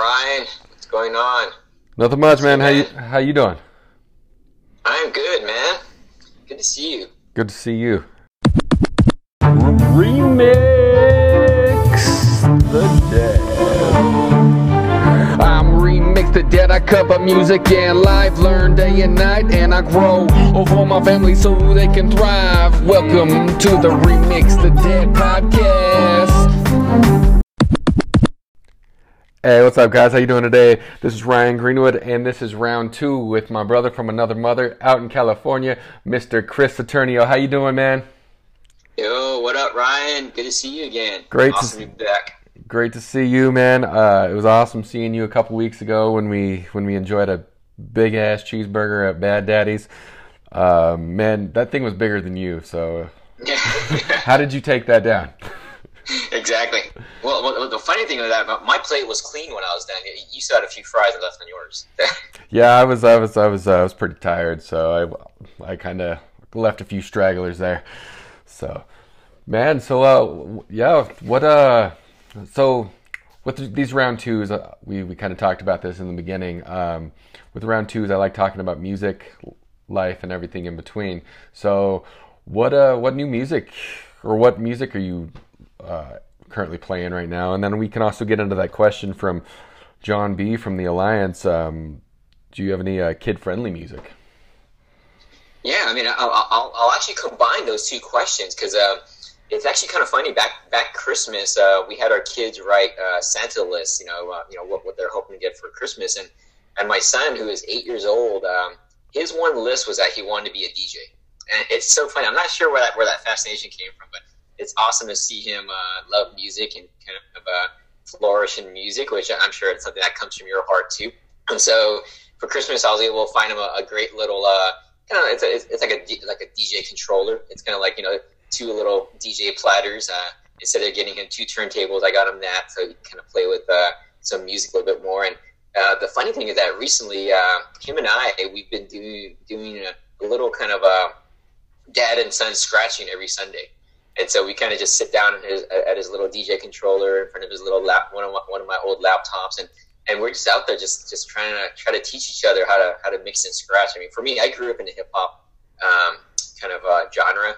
Ryan? What's going on? Nothing much, man. How you how you doing? I'm good, man. Good to see you. Good to see you. Remix the Dad. I'm remix the dad. I cover music and life, learn day and night, and I grow for my family so they can thrive. Welcome to the Remix the Dad podcast. Hey, what's up, guys? How you doing today? This is Ryan Greenwood, and this is round two with my brother from another mother out in California, Mr. Chris Saturnio. How you doing, man? Yo, what up, Ryan? Good to see you again. Great awesome to to be back. Great to see you, man. Uh, it was awesome seeing you a couple weeks ago when we when we enjoyed a big ass cheeseburger at Bad Daddy's. Uh, man, that thing was bigger than you. So, how did you take that down? exactly. Well, the funny thing with that, my plate was clean when I was done. You still had a few fries left on yours. Yeah, I was I was I was uh, I was pretty tired, so I I kind of left a few stragglers there. So, man, so uh, yeah, what uh, so with these round twos, uh, we we kind of talked about this in the beginning. Um, with round twos, I like talking about music, life, and everything in between. So, what uh, what new music or what music are you uh, currently playing right now? And then we can also get into that question from John B from the Alliance. Um, do you have any uh, kid friendly music? Yeah, I mean, I'll, I'll, I'll actually combine those two questions because uh, it's actually kind of funny. Back back Christmas, uh, we had our kids write uh, Santa lists. You know, uh, you know what, what they're hoping to get for Christmas, and and my son, who is eight years old, um, his one list was that he wanted to be a DJ, and it's so funny. I'm not sure where that where that fascination came from, but it's awesome to see him uh, love music and kind of uh, flourish in music, which I'm sure it's something that comes from your heart too. And so for Christmas, I was able to find him a, a great little uh, kind of it's, a, it's like a like a DJ controller. It's kind of like you know two little DJ platters. Uh, instead of getting him two turntables, I got him that so he can kind of play with uh, some music a little bit more. And uh, the funny thing is that recently, uh, him and I, we've been doing doing a, a little kind of a dad and son scratching every Sunday. And so we kind of just sit down at his, at his little DJ controller in front of his little lap, one of my, one of my old laptops, and and we're just out there just just trying to try to teach each other how to how to mix and scratch. I mean, for me, I grew up in the hip hop um, kind of uh, genre,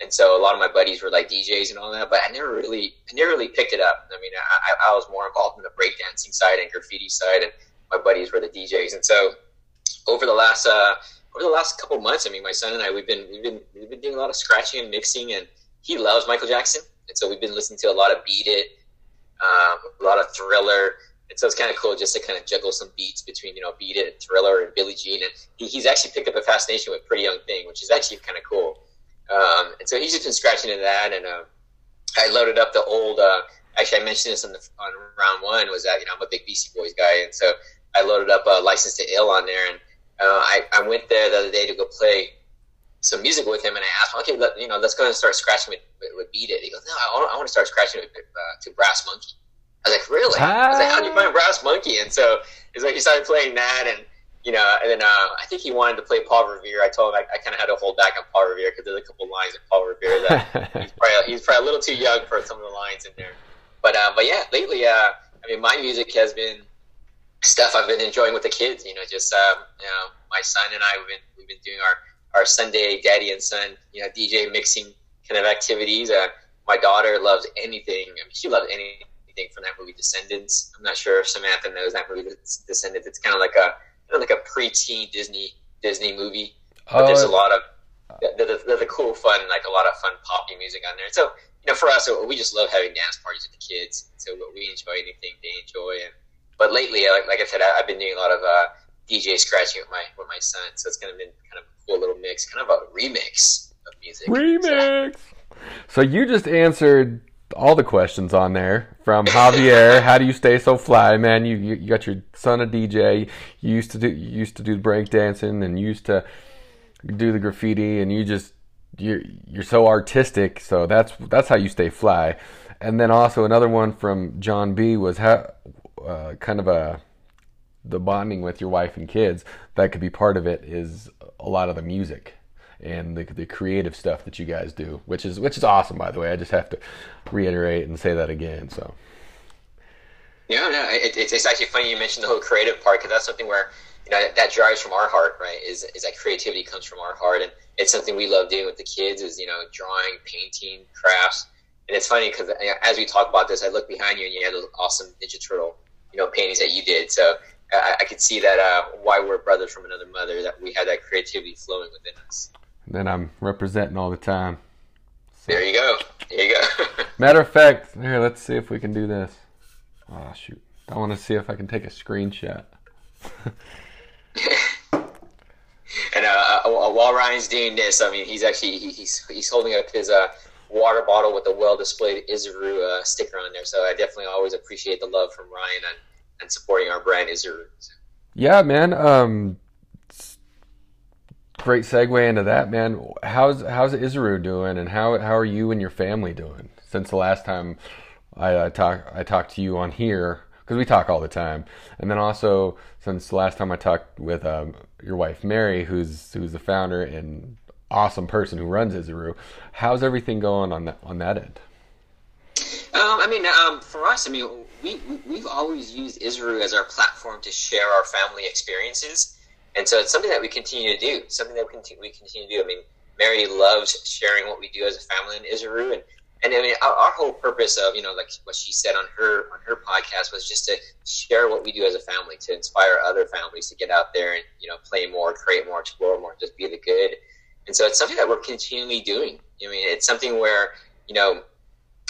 and so a lot of my buddies were like DJs and all that, but I never really I never really picked it up. I mean, I, I was more involved in the breakdancing side and graffiti side, and my buddies were the DJs. And so over the last uh, over the last couple months, I mean, my son and I we've been we've been we've been doing a lot of scratching and mixing and he loves Michael Jackson, and so we've been listening to a lot of Beat It, um, a lot of Thriller, and so it's kind of cool just to kind of juggle some beats between you know Beat It and Thriller and Billie Jean, and he, he's actually picked up a fascination with Pretty Young Thing, which is actually kind of cool. Um, and so he's just been scratching into that, and uh, I loaded up the old. Uh, actually, I mentioned this on the on round one was that you know I'm a big Beastie Boys guy, and so I loaded up a License to Ill on there, and uh, I, I went there the other day to go play some music with him, and I asked him, okay, let, you know, let's go and start scratching with, with, Beat It. He goes, no, I want, I want to start scratching with, uh, to Brass Monkey. I was like, really? I was like, how do you find Brass Monkey? And so it's like he started playing that, and you know, and then uh, I think he wanted to play Paul Revere. I told him I, I kind of had to hold back on Paul Revere because there's a couple lines in Paul Revere that he's probably he's probably a little too young for some of the lines in there. But uh, but yeah, lately, uh, I mean, my music has been stuff I've been enjoying with the kids. You know, just um, you know, my son and I we've been we've been doing our our Sunday daddy and son, you know, DJ mixing kind of activities. Uh, my daughter loves anything. I mean, she loves anything from that movie Descendants. I'm not sure if Samantha knows that movie Descendants. It's kind of like a kind of like a preteen Disney Disney movie, but there's a lot of there's a cool, fun, like a lot of fun poppy music on there. So you know, for us, we just love having dance parties with the kids. So we enjoy anything they enjoy. And but lately, like, like I said, I, have been doing a lot of uh, DJ scratching with my with my son. So it's kind of been kind of cool little mix, kind of a remix of music. Remix. So you just answered all the questions on there from Javier. how do you stay so fly, man? You, you, you got your son a DJ. You used to do you used to do break dancing and used to do the graffiti, and you just you're you're so artistic. So that's that's how you stay fly. And then also another one from John B was how uh, kind of a the bonding with your wife and kids. That could be part of it. Is a lot of the music and the, the creative stuff that you guys do, which is which is awesome. By the way, I just have to reiterate and say that again. So, Yeah, no, it, it's, it's actually funny you mentioned the whole creative part because that's something where you know that, that drives from our heart, right? Is is that creativity comes from our heart, and it's something we love doing with the kids. Is you know drawing, painting, crafts, and it's funny because as we talk about this, I look behind you and you had those awesome Ninja Turtle, you know, paintings that you did. So I, I could see that uh, why we're brothers from another mother, that we had that creativity flowing within us. Then I'm representing all the time. So. There you go. There you go. Matter of fact, here, let's see if we can do this. Oh shoot! I want to see if I can take a screenshot. and uh, uh, while Ryan's doing this, I mean, he's actually he's he's holding up his uh, water bottle with a well displayed Izuru uh, sticker on there. So I definitely always appreciate the love from Ryan and, and supporting our brand Izuru. Yeah, man. Um, great segue into that, man. How's how's Izuru doing, and how how are you and your family doing since the last time I uh, talk I talked to you on here? because we talk all the time. And then also, since the last time I talked with um, your wife Mary, who's who's the founder and awesome person who runs Izuru, how's everything going on that on that end? Um, I mean, um, for us, I mean, we, we have always used Izuru as our platform to share our family experiences, and so it's something that we continue to do. Something that we continue, to do. I mean, Mary loves sharing what we do as a family in Izuru, and and I mean, our, our, whole purpose of you know, like what she said on her on her podcast was just to share what we do as a family, to inspire other families to get out there and you know, play more, create more, explore more, just be the good. And so it's something that we're continually doing. I mean, it's something where you know,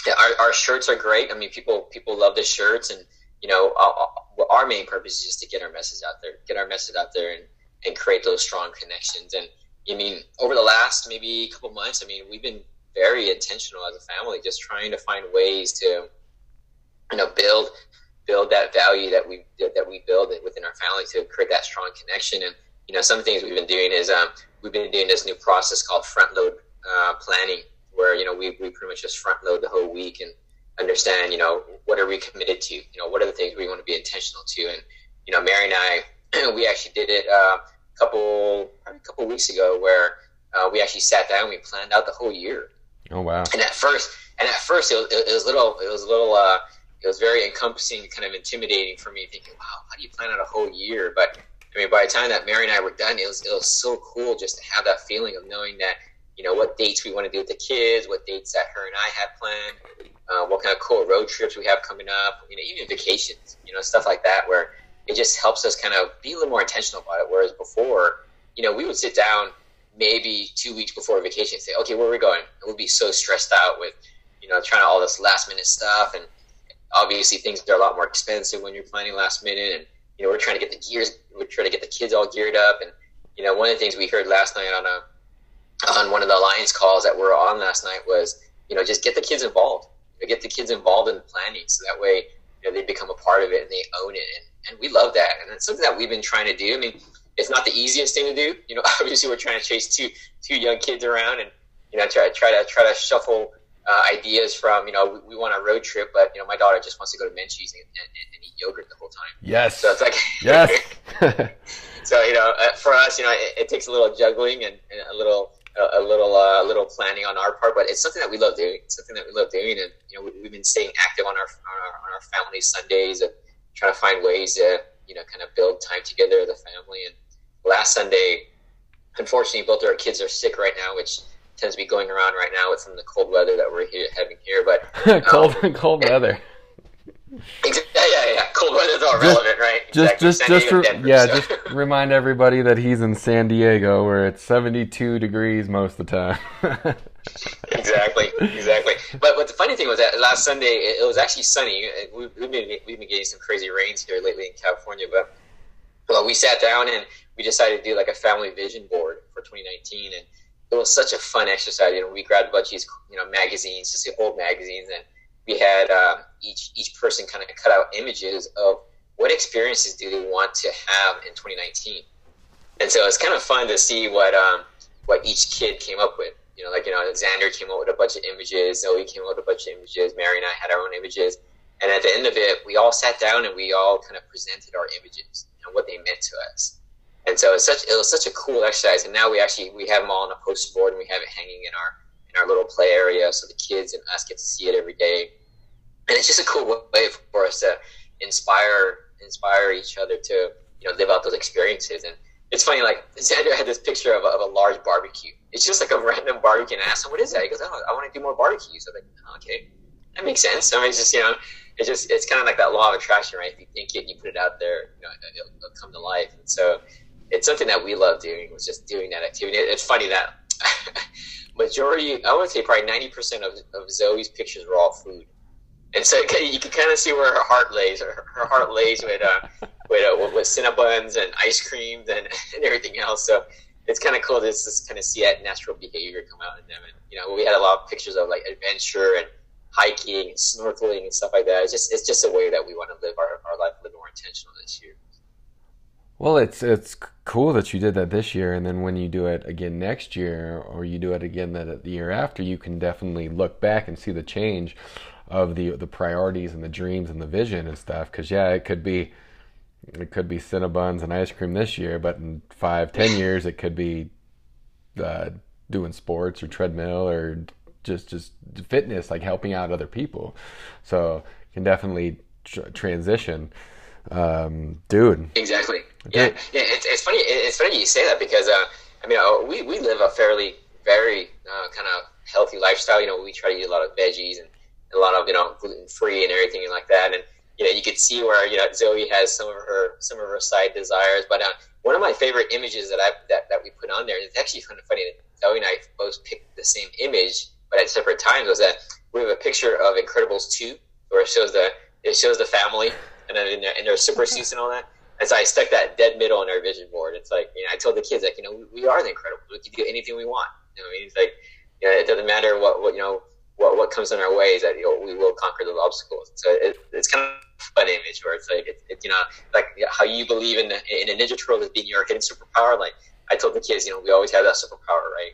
our, our shirts are great. I mean, people people love the shirts, and you know, our, our main purpose is just to get our message out there, get our message out there, and and create those strong connections. And I mean, over the last maybe couple months, I mean, we've been very intentional as a family, just trying to find ways to, you know, build build that value that we that we build within our family to create that strong connection. And you know, some things we've been doing is um, we've been doing this new process called front load uh, planning, where you know we, we pretty much just front load the whole week and understand you know what are we committed to, you know what are the things we want to be intentional to, and you know Mary and I we actually did it uh, a couple a couple weeks ago where uh, we actually sat down and we planned out the whole year Oh wow! And at first, and at first, it was, it was little, it was a little, uh, it was very encompassing, kind of intimidating for me, thinking, "Wow, how do you plan out a whole year?" But I mean, by the time that Mary and I were done, it was it was so cool just to have that feeling of knowing that you know what dates we want to do with the kids, what dates that her and I had planned, uh, what kind of cool road trips we have coming up, you know, even vacations, you know, stuff like that, where it just helps us kind of be a little more intentional about it. Whereas before, you know, we would sit down maybe two weeks before a vacation say, okay, where are we going? And we'll be so stressed out with, you know, trying all this last minute stuff. And obviously things are a lot more expensive when you're planning last minute. And, you know, we're trying to get the gears, we're trying to get the kids all geared up. And, you know, one of the things we heard last night on a, on one of the Alliance calls that we were on last night was, you know, just get the kids involved. get the kids involved in the planning so that way, you know, they become a part of it and they own it. And, and we love that. And it's something that we've been trying to do. I mean, it's not the easiest thing to do. You know, obviously we're trying to chase two two young kids around and you know try try to try to shuffle uh, ideas from you know we, we, want a road trip, but you know my daughter just wants to go to Menchie's and, and, and eat yogurt the whole time. Yes. So it's like yes. so you know uh, for us, you know it, it takes a little juggling and, and a little a, a little uh, little planning on our part, but it's something that we love doing. It's something that we love doing, and you know we, have been staying active on our, on our on our family Sundays and trying to find ways to you know kind of build time together as a family and last Sunday, unfortunately, both of our kids are sick right now, which tends to be going around right now with some of the cold weather that we're here, having here. But cold, um, cold weather. Yeah, yeah, yeah. Cold weather's all just, relevant, right? Just, exactly. just, just, re- Denver, yeah. So. Just remind everybody that he's in San Diego, where it's seventy-two degrees most of the time. exactly, exactly. But but the funny thing was that last Sunday it, was actually sunny. We've, we've been we've been getting some crazy rains here lately in California, but well, we sat down and we decided to do like a family vision board for 2019, and it was such a fun exercise. You know, we grabbed a bunch of these, you know, magazines, just the old magazines, and we had uh, each each person kind of cut out images of what experiences do they want to have in 2019. And so it's kind of fun to see what um, what each kid came up with. You know, like you know, Xander came up with a bunch of images, Zoe came up with a bunch of images, Mary and I had our own images, and at the end of it, we all sat down and we all kind of presented our images and what they meant to us. And so it's such it was such a cool exercise. And now we actually we have them all on a poster board and we have it hanging in our in our little play area, so the kids and us get to see it every day. And it's just a cool way for us to inspire inspire each other to you know live out those experiences. And it's funny, like Xander had this picture of a, of a large barbecue. It's just like a random barbecue, and I asked him, "What is that?" He goes, "Oh, I want to do more barbecues." So I'm like, oh, "Okay, that makes sense." I mean, it's just you know, it's just it's kind of like that law of attraction, right? If you think it, you put it out there, you know, it'll, it'll come to life. And so it's something that we love doing. Was just doing that activity. It's funny that majority, I would say, probably ninety percent of, of Zoe's pictures were all food. And so you can kind of see where her heart lays. Her, her heart lays with uh, with, uh, with Cinnabons and ice creams and, and everything else. So it's kind of cool to just kind of see that natural behavior come out in them. And you know, we had a lot of pictures of like adventure and hiking and snorkeling and stuff like that. It's just it's just a way that we want to live our, our life a little more intentional this year. Well, it's it's cool that you did that this year, and then when you do it again next year, or you do it again the, the year after, you can definitely look back and see the change of the the priorities and the dreams and the vision and stuff. Because yeah, it could be it could be Cinnabons and ice cream this year, but in five, ten years, it could be uh, doing sports or treadmill or just just fitness, like helping out other people. So can definitely tr- transition, um, dude. Exactly. Yeah, yeah. It's, it's funny. It's funny you say that because uh, I mean, uh, we we live a fairly very uh, kind of healthy lifestyle. You know, we try to eat a lot of veggies and a lot of you know gluten free and everything like that. And you know you could see where you know Zoe has some of her some of her side desires. But uh, one of my favorite images that I that, that we put on there, and it's actually kind of funny that Zoe and I both picked the same image, but at separate times. Was that we have a picture of Incredibles two, where it shows the it shows the family and then in their, in their super suits and all that. And so I stuck that dead middle on our vision board. It's like you know I told the kids like you know we, we are the incredible. We can do anything we want. You know, I mean, it's like you know, it doesn't matter what what you know what what comes in our way is that you know, we will conquer those obstacles. So it, it's kind of a fun image where it's like it, it, you know like how you believe in in a Ninja Turtle as being your hidden superpower. Like I told the kids, you know, we always have that superpower, right?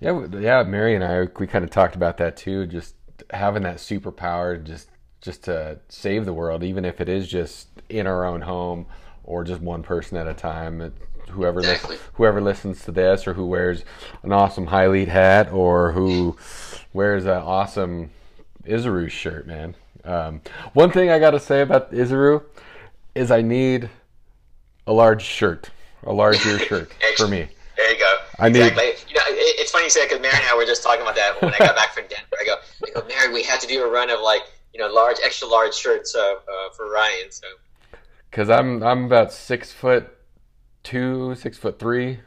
Yeah, yeah. Mary and I we kind of talked about that too. Just having that superpower, just just to save the world, even if it is just in our own home or just one person at a time. It, whoever exactly. li- whoever listens to this or who wears an awesome high lead hat or who wears an awesome Isaru shirt, man. Um, one thing I got to say about Isaru is I need a large shirt, a larger shirt for me. There you go. I exactly. Need... You know, it, it's funny you say because Mary and I were just talking about that when I got back from Denver. I go, I go, Mary, we had to do a run of like you know large, extra large shirts uh, uh, for Ryan. So. Because I'm I'm about six foot two, six foot three,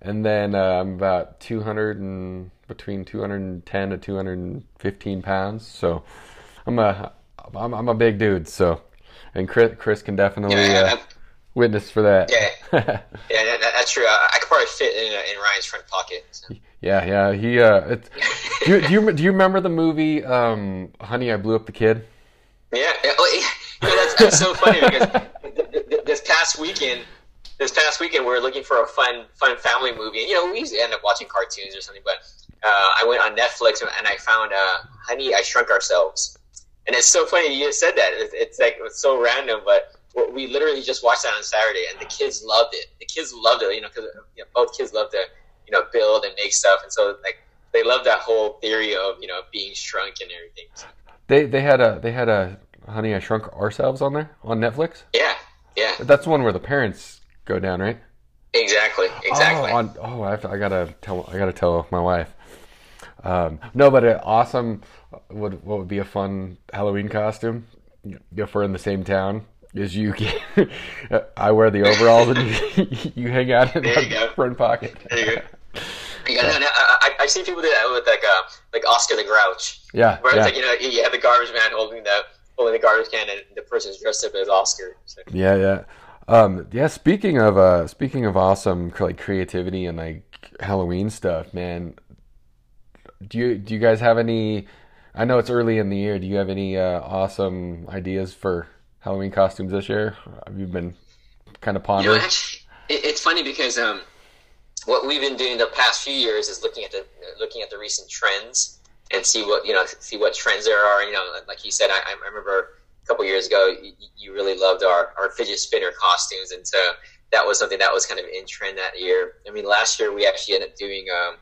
and then uh, I'm about two hundred and between 210 to 215 pounds. So I'm a I'm, I'm a big dude. So and Chris Chris can definitely yeah, uh, witness for that. Yeah, yeah, that, that's true. I, I, could probably fit in, in Ryan's front pocket. So. Yeah, yeah. He. Uh, do, you, do you do you remember the movie um, Honey, I Blew Up the Kid? Yeah, yeah. Oh, yeah that's, that's so funny because this past weekend this past weekend we were looking for a fun fun family movie and you know we usually end up watching cartoons or something but uh, I went on Netflix and I found uh, Honey, I Shrunk Ourselves. And it's so funny you just said that. It's, it's like it's so random, but we literally just watched that on Saturday, and the kids loved it. The kids loved it, you know, because you know, both kids love to, you know, build and make stuff, and so like they love that whole theory of you know being shrunk and everything. So. They they had a they had a Honey, I Shrunk Ourselves on there on Netflix. Yeah, yeah. That's the one where the parents go down, right? Exactly, exactly. Oh, on, oh I, have to, I gotta tell I gotta tell my wife. Um, no, but an awesome. What what would be a fun Halloween costume? If we're in the same town, is you get, I wear the overalls and you, you hang out in the front pocket. There you go. Yeah, no, no, I, I see people do that with like uh, like Oscar the Grouch. Yeah, where yeah. it's like you know you have the garbage man holding the holding the garbage can and the person's dressed up as Oscar. So. Yeah, yeah, um, yeah. Speaking of uh, speaking of awesome like creativity and like Halloween stuff, man do you do you guys have any? I know it's early in the year. Do you have any uh, awesome ideas for Halloween costumes this year? Have you been kind of pondering? You know, actually, it's funny because um, what we've been doing the past few years is looking at the looking at the recent trends and see what you know see what trends there are. You know, like you said, I, I remember a couple years ago you, you really loved our, our fidget spinner costumes, and so that was something that was kind of in trend that year. I mean, last year we actually ended up doing um,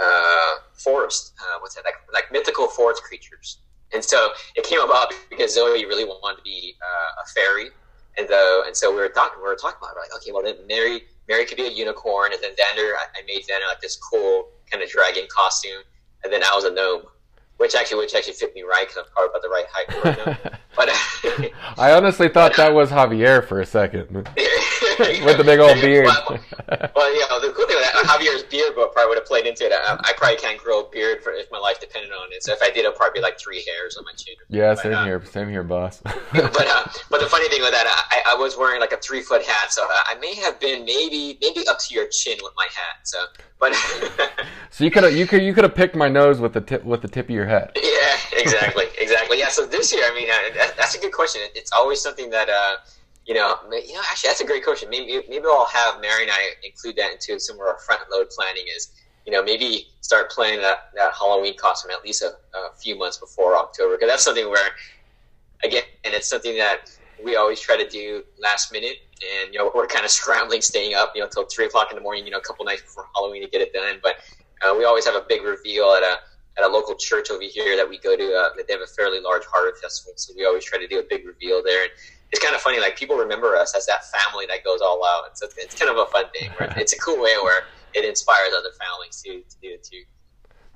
uh, forest. Uh, what's that? Like, like mythical forest creatures. And so it came about because Zoe really wanted to be uh, a fairy, and though and so we were talking we were talking about it, like okay, well then Mary Mary could be a unicorn, and then Xander I, I made Xander like this cool kind of dragon costume, and then I was a gnome which actually which actually fit me right because I'm probably about the right height but I honestly thought that was Javier for a second with the big old beard. well, well, yeah, the cool thing with that, Javier's beard probably would have played into it. I, I, probably can't grow a beard for if my life depended on it. So if I did, it'd probably be like three hairs on my chin. Yeah, same uh, here, same here, boss. but uh, but the funny thing with that, I, I was wearing like a three foot hat, so I may have been maybe maybe up to your chin with my hat. So but so you could have you could you could have picked my nose with the tip with the tip of your head. Yeah, exactly, exactly. Yeah. So this year, I mean, uh, that, that's a good question. It's always something that uh, you know, you know. Actually, that's a great question. Maybe maybe I'll have Mary and I include that into some of our front load planning. Is you know maybe start planning that that Halloween costume at least a, a few months before October because that's something where again, and it's something that we always try to do last minute and you know we're kind of scrambling, staying up, you know, until three o'clock in the morning, you know, a couple nights before Halloween to get it done. But uh, we always have a big reveal at a at a local church over here that we go to. Uh, they have a fairly large harvest festival, so we always try to do a big reveal there. And it's kind of funny, like people remember us as that family that goes all out. And so it's kind of a fun thing. It's a cool way where it inspires other families to, to do it too.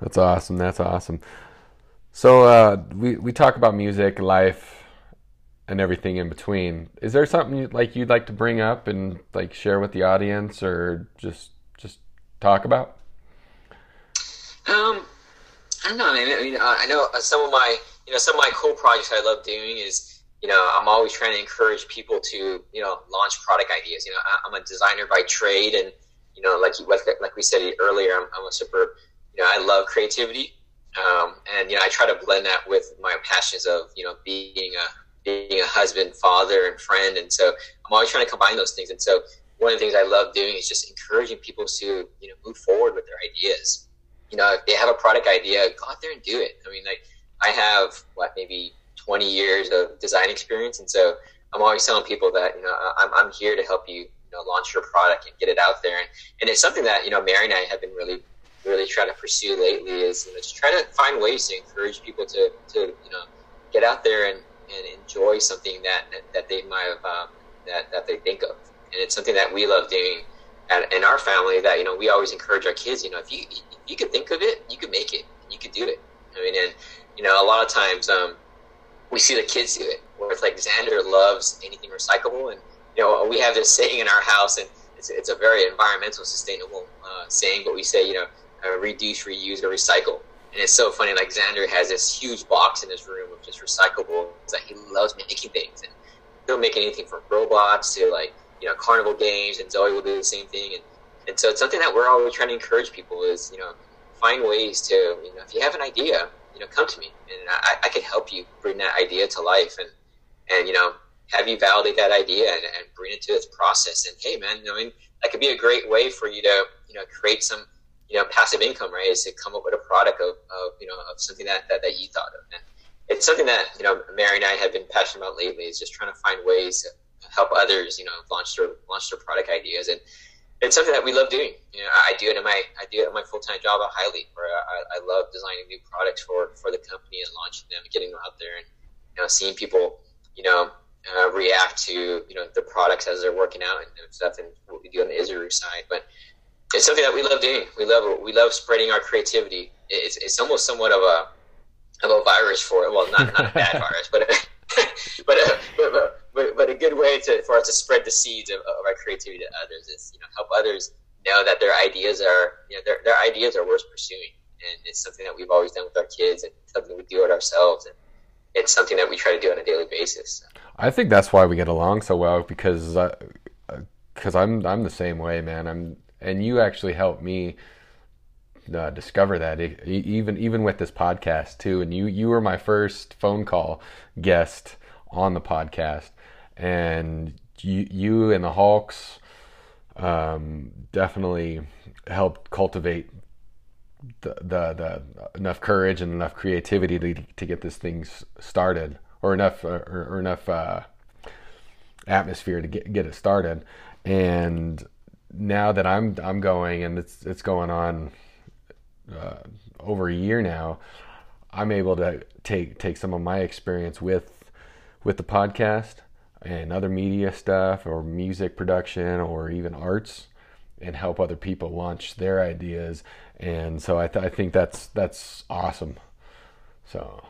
That's awesome. That's awesome. So uh, we we talk about music, life, and everything in between. Is there something you, like you'd like to bring up and like share with the audience, or just just talk about? Um, I don't know. I mean, I, mean, I know some of my you know some of my cool projects I love doing is you know I'm always trying to encourage people to you know launch product ideas. You know, I, am a designer by trade, and you know like like we said earlier, I'm, I'm a super you know I love creativity. Um, and you know, I try to blend that with my passions of you know being a being a husband, father, and friend. And so I'm always trying to combine those things. And so one of the things I love doing is just encouraging people to you know move forward with their ideas. You know, if they have a product idea, go out there and do it. I mean, like I have what maybe 20 years of design experience, and so I'm always telling people that you know I'm, I'm here to help you, you know, launch your product and get it out there. And, and it's something that you know Mary and I have been really really trying to pursue lately is you know just try to find ways to encourage people to to you know get out there and and enjoy something that that they might have um, that that they think of, and it's something that we love doing at, in our family. That you know we always encourage our kids. You know, if you if you could think of it, you could make it, you could do it. I mean, and you know, a lot of times um, we see the kids do it, where it's like Xander loves anything recyclable, and you know, we have this saying in our house, and it's, it's a very environmental, sustainable uh, saying, but we say, you know, uh, reduce, reuse, or recycle. And it's so funny. Like Xander has this huge box in his room of just recyclables that he loves making things, and he'll make anything from robots to like you know carnival games, and Zoe will do the same thing. And and so it's something that we're always trying to encourage people is you know find ways to you know if you have an idea, you know come to me, and I, I can help you bring that idea to life, and and you know have you validate that idea and, and bring it to its process. And hey, man, I mean that could be a great way for you to you know create some you know, passive income, right, is to come up with a product of, of you know, of something that, that, that you thought of. And it's something that, you know, Mary and I have been passionate about lately is just trying to find ways to help others, you know, launch their, launch their product ideas. And it's something that we love doing. You know, I do it in my, I do it in my full-time job at Highly, where I, I love designing new products for, for the company and launching them and getting them out there and, you know, seeing people, you know, uh, react to, you know, the products as they're working out and stuff and what we do on the Isaru side. But, it's something that we love doing. We love we love spreading our creativity. It's, it's almost somewhat of a of a virus for it. Well, not not a bad virus, but a, but, a, but, but but a good way to for us to spread the seeds of, of our creativity to others. Is you know help others know that their ideas are you know their their ideas are worth pursuing, and it's something that we've always done with our kids, and something we do it ourselves, and it's something that we try to do on a daily basis. I think that's why we get along so well because because uh, I'm I'm the same way, man. I'm and you actually helped me uh, discover that even even with this podcast too and you you were my first phone call guest on the podcast. And you you and the Hawks um, definitely helped cultivate the, the, the enough courage and enough creativity to, to get this thing started or enough or, or enough uh, atmosphere to get get it started. And now that I'm I'm going and it's it's going on uh, over a year now, I'm able to take take some of my experience with with the podcast and other media stuff or music production or even arts and help other people launch their ideas. And so I, th- I think that's that's awesome. So.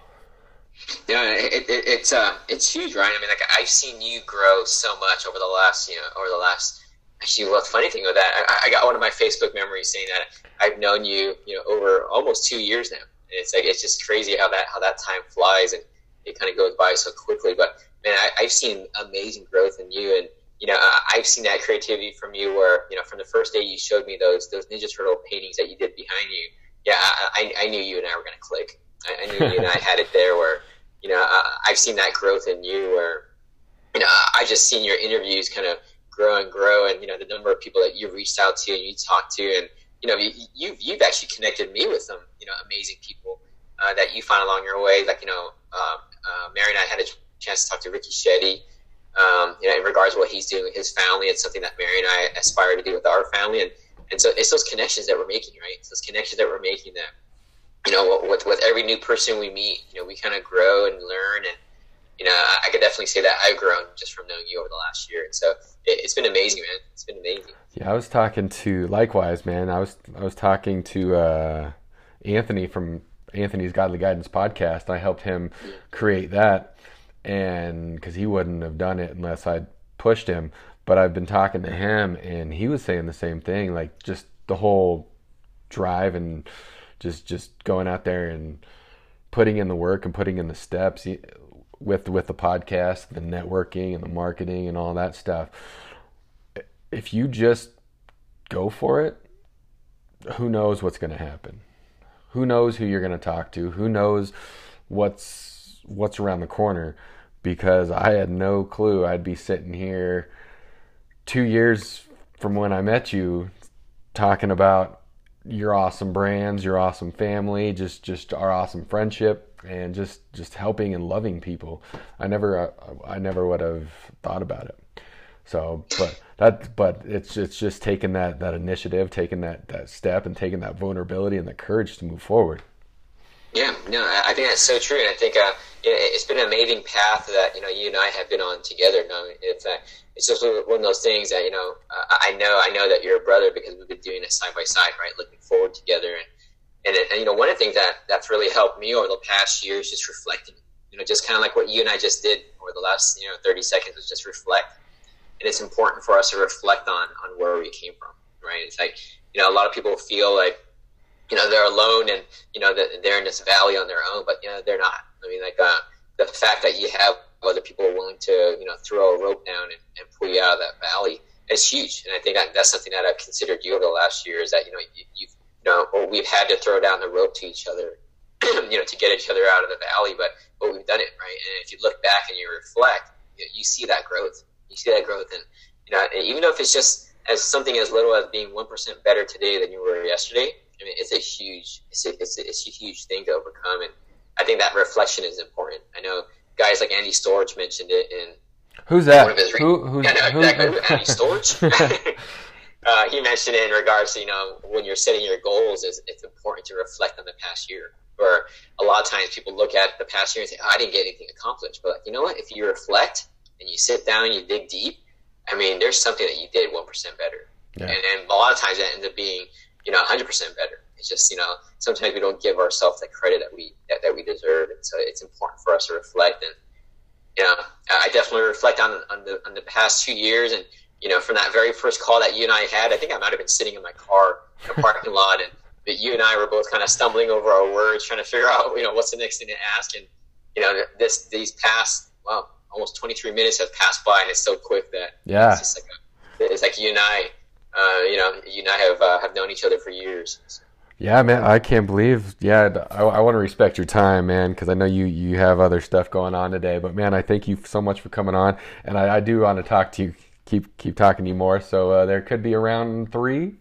Yeah it, it, it's uh it's huge right? I mean like i've seen you grow so much over the last you know over the last actually well the funny thing with that I, I got one of my facebook memories saying that i've known you you know over almost two years now. And it's like it's just crazy how that how that time flies and it kind of goes by so quickly but man I, i've seen amazing growth in you and you know, I've seen that creativity from you where, you know, from the first day you showed me those those Ninja Turtle paintings that you did behind you. Yeah, I, I knew you and I were going to click. I, I, knew you and I had it there where, you know, I've seen that growth in you where, you know, I just seen your interviews kind of grow and grow and, you know, the number of people that you reached out to and you talked to and, you know, you, you've, you've actually connected me with some, you know, amazing people uh, that you find along your way. Like, you know, uh, uh, Mary and I had a chance to talk to Ricky Shetty um, you know, in regards to what he's doing with his family. It's something that Mary and I aspire to do with our family. And, and so it's those connections that we're making, right? It's those connections that we're making that, you know, with, with every new person we meet, you know, we kind of grow and learn. And, you know, I could definitely say that I've grown just from knowing you over the last year. And so it, has been amazing, man. It's been amazing. Yeah, I was talking to, likewise, man, I was, I was talking to uh, Anthony from Anthony's Godly Guidance podcast. I helped him create that and because he wouldn't have done it unless I'd pushed him. But I've been talking to him, and he was saying the same thing, like just the whole drive and just just going out there and putting in the work and putting in the steps with with the podcast, the networking and the marketing and all that stuff. If you just go for it, who knows what's going to happen? Who knows who you're going to talk to? Who knows what's what's around the corner? because I had no clue I'd be sitting here two years from when I met you talking about your awesome brands, your awesome family, just just our awesome friendship and just just helping and loving people. I never I never would have thought about it. So, but that but it's it's just taking that that initiative, taking that that step and taking that vulnerability and the courage to move forward. Yeah, no, I think that's so true, and I think uh, it's been an amazing path that you know you and I have been on together. Know, it's uh, it's just one of those things that you know uh, I know I know that you're a brother because we've been doing it side by side, right? Looking forward together, and and, and you know one of the things that that's really helped me over the past year is just reflecting. You know, just kind of like what you and I just did over the last you know 30 seconds was just reflect, and it's important for us to reflect on on where we came from, right? It's like you know a lot of people feel like you know they're alone and you know that they're in this valley on their own, but you know they're not. I mean, like uh, the fact that you have other people willing to you know throw a rope down and, and pull you out of that valley is huge. And I think that, that's something that I've considered you over the last year is that you know you, you've you know or we've had to throw down the rope to each other, you know, to get each other out of the valley, but but we've done it right. And if you look back and you reflect, you, know, you see that growth. You see that growth, and you know, even if it's just as something as little as being one percent better today than you were yesterday, I mean, it's a huge, it's a, it's a, it's a huge thing to overcome, and I think that reflection is important. I know guys like Andy Storch mentioned it in who's that? One of his re- who, who's, yeah, no, who, exactly. Who? Andy Storch. uh, he mentioned it in regards to you know when you're setting your goals, is it's important to reflect on the past year. Or a lot of times people look at the past year and say, oh, "I didn't get anything accomplished," but like, you know what? If you reflect and you sit down and you dig deep, I mean, there's something that you did one percent better. Yeah. And, and a lot of times that ends up being you know, 100% better. It's just, you know, sometimes we don't give ourselves the credit that we, that, that we deserve. And so it's important for us to reflect. And, you know, I definitely reflect on, on the, on the past two years. And, you know, from that very first call that you and I had, I think I might have been sitting in my car in a parking lot and but you and I were both kind of stumbling over our words, trying to figure out, you know, what's the next thing to ask. And, you know, this, these past, well, almost 23 minutes have passed by and it's so quick that yeah, it's just like, a, it's like you and I, uh, you know, you and I have uh, have known each other for years. Yeah, man, I can't believe. Yeah, I, I want to respect your time, man, because I know you you have other stuff going on today. But man, I thank you so much for coming on, and I, I do want to talk to you, keep keep talking to you more. So uh, there could be a round three,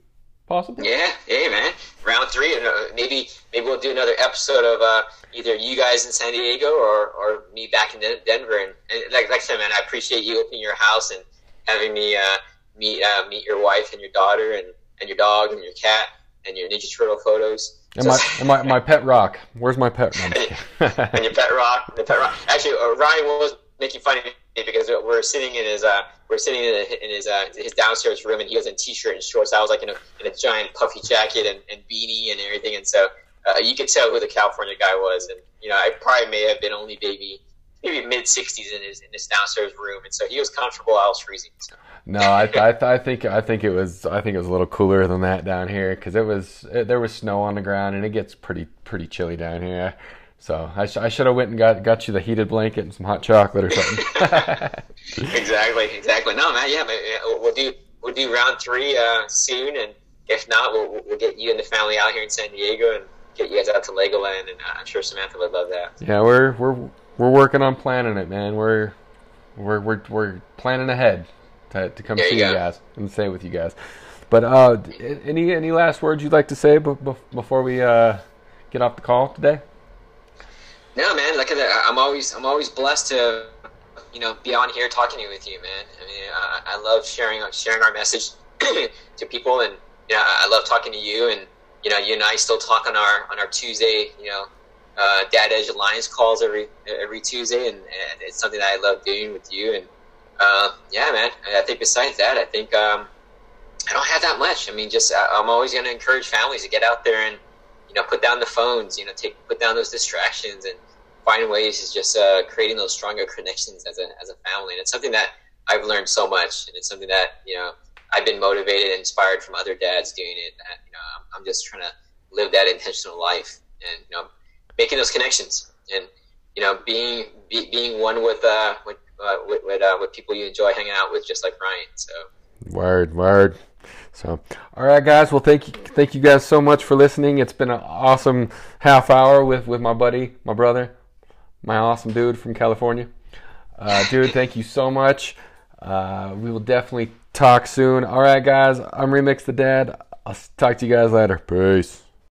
possibly. Yeah, hey, man, round three, and uh, maybe maybe we'll do another episode of uh, either you guys in San Diego or, or me back in Denver. And, and like like I said, man, I appreciate you opening your house and having me. Uh, meet uh, meet your wife and your daughter and, and your dog and your cat and your Ninja Turtle photos. And my, and my my pet rock. Where's my pet? No, I'm just kidding. and your pet rock, the pet rock. Actually, uh, Ryan was making fun of me because we're sitting in his uh, we're sitting in, in his uh, his downstairs room, and he was in t-shirt and shorts. I was like in a, in a giant puffy jacket and, and beanie and everything, and so uh, you could tell who the California guy was. And you know, I probably may have been only maybe maybe mid sixties in his in his downstairs room, and so he was comfortable. I was freezing. So. No, I, I, I think I think it was I think it was a little cooler than that down here because it was it, there was snow on the ground and it gets pretty pretty chilly down here. So I, sh- I should have went and got got you the heated blanket and some hot chocolate or something. exactly, exactly. No, man, yeah, we'll do we'll do round three uh, soon, and if not, we'll we'll get you and the family out here in San Diego and get you guys out to Legoland, and uh, I'm sure Samantha would love that. Yeah, we're we're we're working on planning it, man. We're we're we're we're planning ahead to, to come There see you you, guys and stay with you guys. But uh, any any last words you'd like to say b- before we uh, get off the call today? No, man. Like I'm always I'm always blessed to you know be on here talking with you, man. I mean, I, I love sharing sharing our message to people, and you know, I love talking to you, and you know, you and I still talk on our on our Tuesday, you know, uh, Dad Edge Alliance calls every every Tuesday, and, and it's something that I love doing with you, and uh, yeah, man. I think besides that, I think um, I don't have that much. I mean, just I- I'm always going to encourage families to get out there and you know put down the phones, you know, take put down those distractions and find ways to just uh, creating those stronger connections as a as a family. And it's something that I've learned so much, and it's something that you know I've been motivated and inspired from other dads doing it. That, you know, I'm, I'm just trying to live that intentional life and you know making those connections and you know being be, being one with uh with uh, with with, uh, with people you enjoy hanging out with, just like Ryan. So. Word, word. So, all right, guys. Well, thank you, thank you guys so much for listening. It's been an awesome half hour with with my buddy, my brother, my awesome dude from California. Uh, dude, thank you so much. Uh, we will definitely talk soon. All right, guys. I'm Remix the Dad. I'll talk to you guys later. Peace.